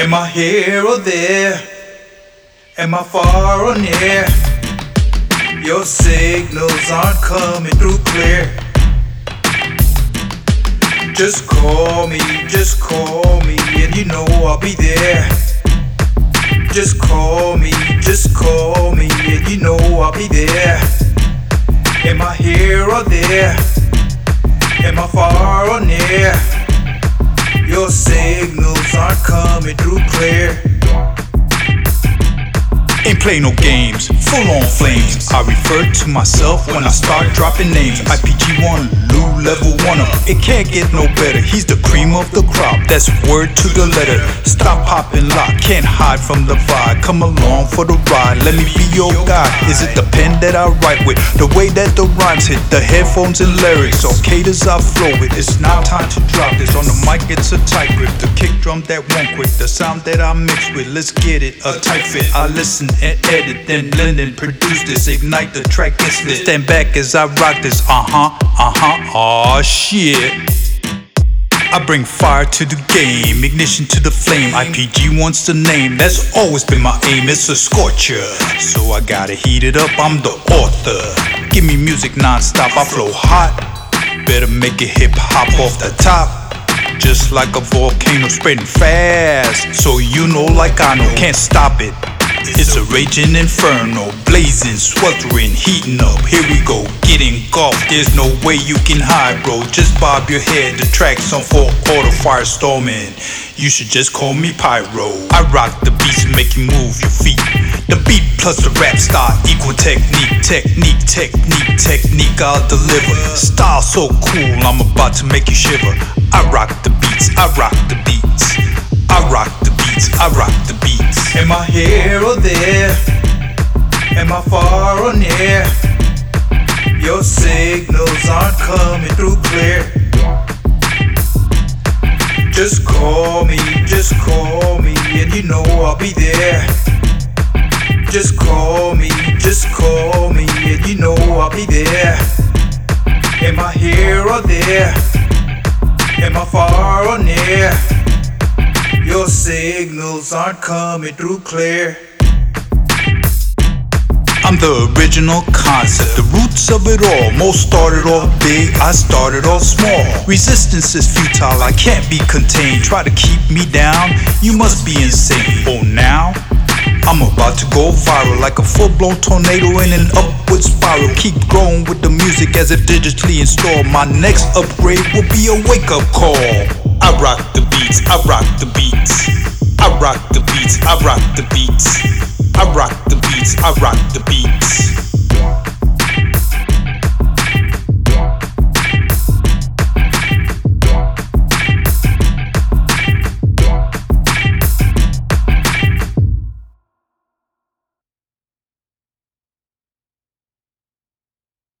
Am I here or there? Am I far or near? Your signals aren't coming through clear. Just call me, just call me, and you know I'll be there. Just call me, just call me, and you know I'll be there. Am I here or there? Am I far or near? Your signals aren't coming through clear. Ain't play no games, full on flames. I refer to myself when I start dropping names. IPG1, Lou level 1 up. It can't get no better. He's the cream of the crop. That's word to the letter. Stop popping lock, can't hide from the vibe. Come along for the ride, let me be your guide. Is it the pen that I write with? The way that the rhymes hit, the headphones and lyrics. Okay, as I flow with. It's now time to drop this. On the mic, it's a tight grip. The kick drum that won't quit. The sound that I mix with. Let's get it. A tight fit. I listen and edit, then blend and produce this. Ignite the track instantly. Stand back as I rock this. Uh huh, uh huh, aw shit. I bring fire to the game, ignition to the flame. IPG1's the name, that's always been my aim. It's a scorcher, so I gotta heat it up. I'm the author. Give me music non-stop, I flow hot. Better make it hip hop off the top. Just like a volcano spreading fast. So you know, like I know, can't stop it. It's a raging inferno, blazing, sweltering, heating up. Here we go, getting golf. There's no way you can hide, bro. Just bob your head. The track's on full auto firestorming. You should just call me Pyro. I rock the beats and make you move your feet. The beat plus the rap style equal technique, technique, technique, technique. I'll deliver. Style so cool, I'm about to make you shiver. I rock the beats, I rock the beats. I rock the I rock the beats. Am I here or there? Am I far or near? Your signals aren't coming through clear. Just call me, just call me, and you know I'll be there. Just call me, just call me, and you know I'll be there. Am I here or there? Am I far or near? Your signals aren't coming through clear. I'm the original concept, the roots of it all. Most started off big, I started off small. Resistance is futile, I can't be contained. Try to keep me down, you must be insane. Oh, now? I'm about to go viral like a full blown tornado in an upward spiral. Keep growing with the music as if digitally installed. My next upgrade will be a wake up call. I rock the beats, I rock the beats. I rock the beats, I rock the beats. I rock the beats, I rock the beats.